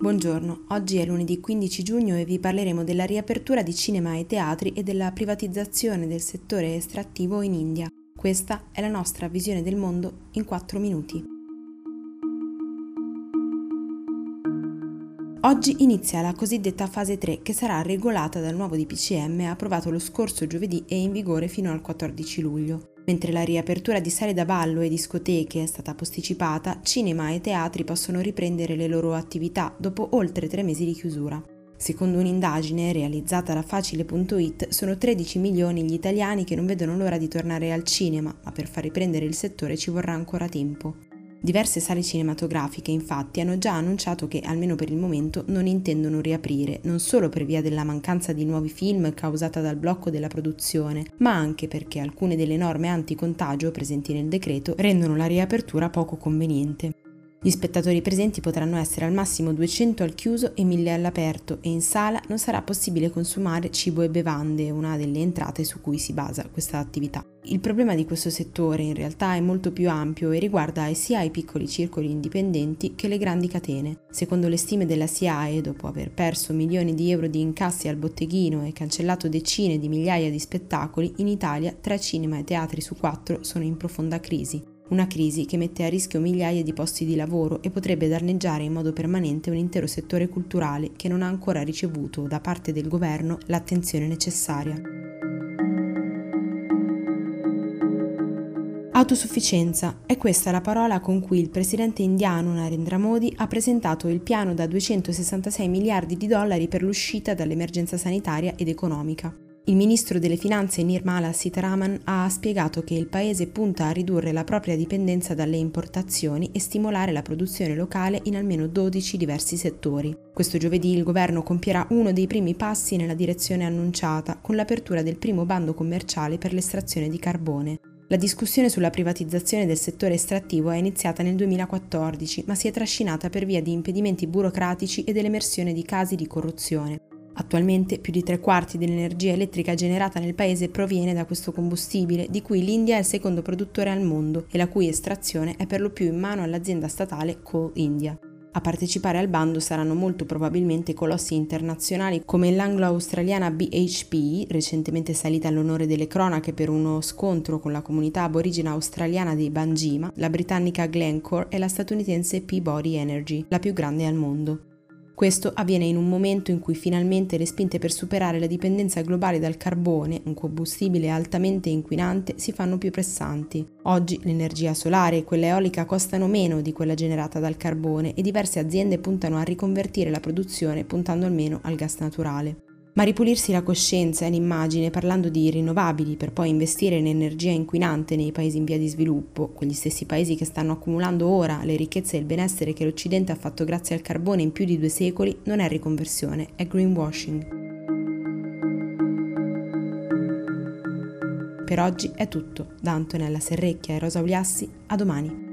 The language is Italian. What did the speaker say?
Buongiorno, oggi è lunedì 15 giugno e vi parleremo della riapertura di cinema e teatri e della privatizzazione del settore estrattivo in India. Questa è la nostra visione del mondo in 4 minuti. Oggi inizia la cosiddetta fase 3 che sarà regolata dal nuovo DPCM approvato lo scorso giovedì e in vigore fino al 14 luglio. Mentre la riapertura di sale da ballo e discoteche è stata posticipata, cinema e teatri possono riprendere le loro attività dopo oltre tre mesi di chiusura. Secondo un'indagine realizzata da Facile.it, sono 13 milioni gli italiani che non vedono l'ora di tornare al cinema, ma per far riprendere il settore ci vorrà ancora tempo. Diverse sale cinematografiche infatti hanno già annunciato che, almeno per il momento, non intendono riaprire, non solo per via della mancanza di nuovi film causata dal blocco della produzione, ma anche perché alcune delle norme anticontagio presenti nel decreto rendono la riapertura poco conveniente. Gli spettatori presenti potranno essere al massimo 200 al chiuso e 1000 all'aperto e in sala non sarà possibile consumare cibo e bevande, una delle entrate su cui si basa questa attività. Il problema di questo settore in realtà è molto più ampio e riguarda sia i piccoli circoli indipendenti che le grandi catene. Secondo le stime della SIAE, dopo aver perso milioni di euro di incassi al botteghino e cancellato decine di migliaia di spettacoli, in Italia tre cinema e teatri su quattro sono in profonda crisi. Una crisi che mette a rischio migliaia di posti di lavoro e potrebbe danneggiare in modo permanente un intero settore culturale che non ha ancora ricevuto da parte del governo l'attenzione necessaria. Autosufficienza è questa la parola con cui il presidente indiano Narendra Modi ha presentato il piano da 266 miliardi di dollari per l'uscita dall'emergenza sanitaria ed economica. Il ministro delle Finanze Nirmala Sitaraman ha spiegato che il paese punta a ridurre la propria dipendenza dalle importazioni e stimolare la produzione locale in almeno 12 diversi settori. Questo giovedì il governo compierà uno dei primi passi nella direzione annunciata con l'apertura del primo bando commerciale per l'estrazione di carbone. La discussione sulla privatizzazione del settore estrattivo è iniziata nel 2014, ma si è trascinata per via di impedimenti burocratici e dell'emersione di casi di corruzione. Attualmente più di tre quarti dell'energia elettrica generata nel paese proviene da questo combustibile, di cui l'India è il secondo produttore al mondo e la cui estrazione è per lo più in mano all'azienda statale Coal India. A partecipare al bando saranno molto probabilmente colossi internazionali come l'anglo-australiana BHP, recentemente salita all'onore delle cronache per uno scontro con la comunità aborigena australiana dei Banjima, la britannica Glencore e la statunitense Peabody Energy, la più grande al mondo. Questo avviene in un momento in cui finalmente le spinte per superare la dipendenza globale dal carbone, un combustibile altamente inquinante, si fanno più pressanti. Oggi l'energia solare e quella eolica costano meno di quella generata dal carbone e diverse aziende puntano a riconvertire la produzione puntando almeno al gas naturale ma ripulirsi la coscienza e l'immagine parlando di rinnovabili per poi investire in energia inquinante nei paesi in via di sviluppo, quegli stessi paesi che stanno accumulando ora le ricchezze e il benessere che l'Occidente ha fatto grazie al carbone in più di due secoli, non è riconversione, è greenwashing. Per oggi è tutto. Da Antonella Serrecchia e Rosa Uliassi, a domani.